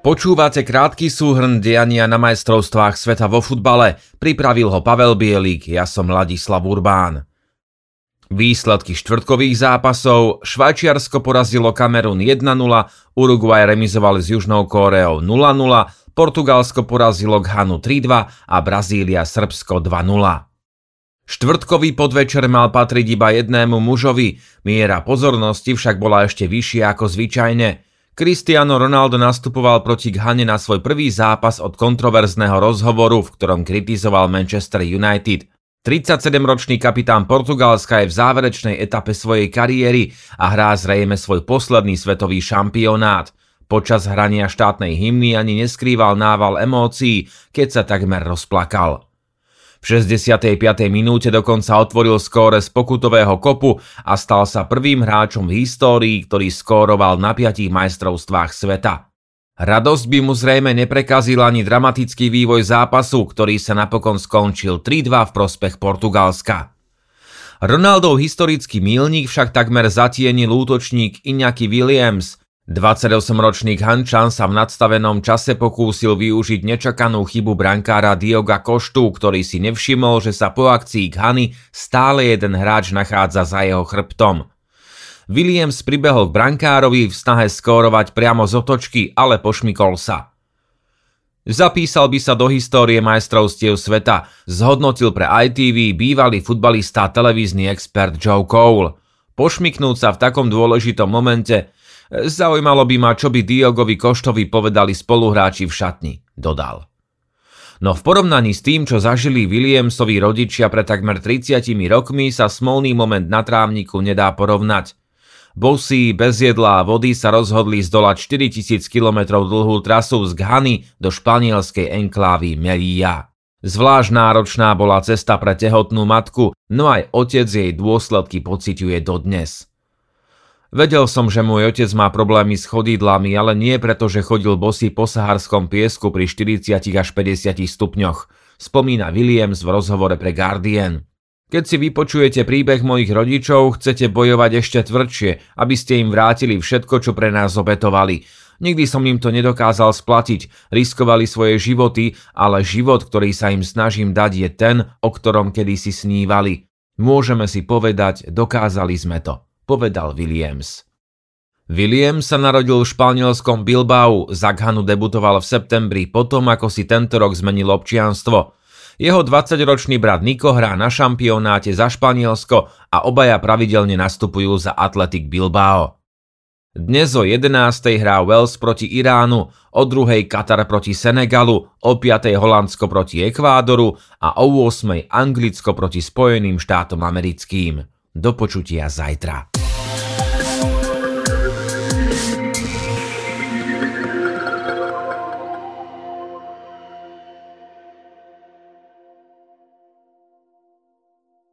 Počúvate krátky súhrn diania na majstrovstvách sveta vo futbale. Pripravil ho Pavel Bielík, ja som Ladislav Urbán. Výsledky štvrtkových zápasov Švajčiarsko porazilo Kamerun 1-0, Uruguay remizovali s Južnou Kóreou 0-0, Portugalsko porazilo Ghanu 3-2 a Brazília Srbsko 2-0. Štvrtkový podvečer mal patriť iba jednému mužovi, miera pozornosti však bola ešte vyššia ako zvyčajne – Cristiano Ronaldo nastupoval proti Ghane na svoj prvý zápas od kontroverzného rozhovoru, v ktorom kritizoval Manchester United. 37-ročný kapitán Portugalska je v záverečnej etape svojej kariéry a hrá zrejme svoj posledný svetový šampionát. Počas hrania štátnej hymny ani neskrýval nával emócií, keď sa takmer rozplakal. V 65. minúte dokonca otvoril skóre z pokutového kopu a stal sa prvým hráčom v histórii, ktorý skóroval na piatich majstrovstvách sveta. Radosť by mu zrejme neprekazil ani dramatický vývoj zápasu, ktorý sa napokon skončil 3-2 v prospech Portugalska. Ronaldov historický mílnik však takmer zatienil útočník Iñaki Williams, 28-ročný Hančan sa v nadstavenom čase pokúsil využiť nečakanú chybu brankára Dioga Koštu, ktorý si nevšimol, že sa po akcii Ghany stále jeden hráč nachádza za jeho chrbtom. Williams pribehol k brankárovi v snahe skórovať priamo z otočky, ale pošmikol sa. Zapísal by sa do histórie majstrovstiev sveta, zhodnotil pre ITV bývalý futbalista a televízny expert Joe Cole. Pošmiknúť sa v takom dôležitom momente – Zaujímalo by ma, čo by Diogovi Koštovi povedali spoluhráči v šatni, dodal. No v porovnaní s tým, čo zažili Williamsovi rodičia pred takmer 30 rokmi, sa smolný moment na trávniku nedá porovnať. Bosí, bez jedla a vody sa rozhodli zdolať 4000 km dlhú trasu z Ghany do španielskej enklávy Melilla. Zvlášť náročná bola cesta pre tehotnú matku, no aj otec jej dôsledky pociťuje dodnes. Vedel som, že môj otec má problémy s chodidlami, ale nie preto, že chodil bosý po saharskom piesku pri 40 až 50 stupňoch, spomína Williams v rozhovore pre Guardian. Keď si vypočujete príbeh mojich rodičov, chcete bojovať ešte tvrdšie, aby ste im vrátili všetko, čo pre nás obetovali. Nikdy som im to nedokázal splatiť, riskovali svoje životy, ale život, ktorý sa im snažím dať, je ten, o ktorom kedysi snívali. Môžeme si povedať, dokázali sme to povedal Williams. Williams sa narodil v španielskom Bilbao, za Ghanu debutoval v septembri potom, ako si tento rok zmenil občianstvo. Jeho 20-ročný brat Niko hrá na šampionáte za Španielsko a obaja pravidelne nastupujú za Athletic Bilbao. Dnes o 11. hrá Wales proti Iránu, o 2. Katar proti Senegalu, o 5. Holandsko proti Ekvádoru a o 8. Anglicko proti Spojeným štátom americkým. Do počutia zajtra.